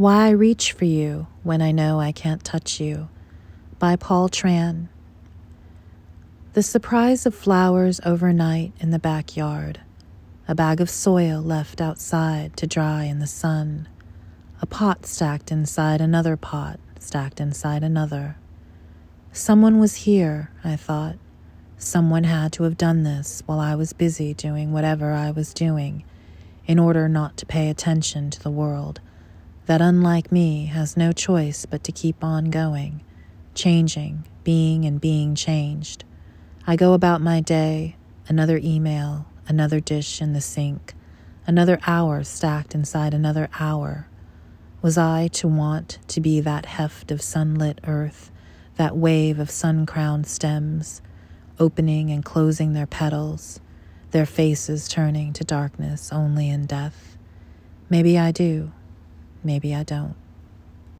Why I Reach for You When I Know I Can't Touch You by Paul Tran. The surprise of flowers overnight in the backyard, a bag of soil left outside to dry in the sun, a pot stacked inside another pot, stacked inside another. Someone was here, I thought. Someone had to have done this while I was busy doing whatever I was doing in order not to pay attention to the world that, unlike me, has no choice but to keep on going, changing, being, and being changed. I go about my day, another email, another dish in the sink, another hour stacked inside another hour. Was I to want to be that heft of sunlit earth, that wave of sun crowned stems, opening and closing their petals? their faces turning to darkness only in death. Maybe I do, maybe I don't.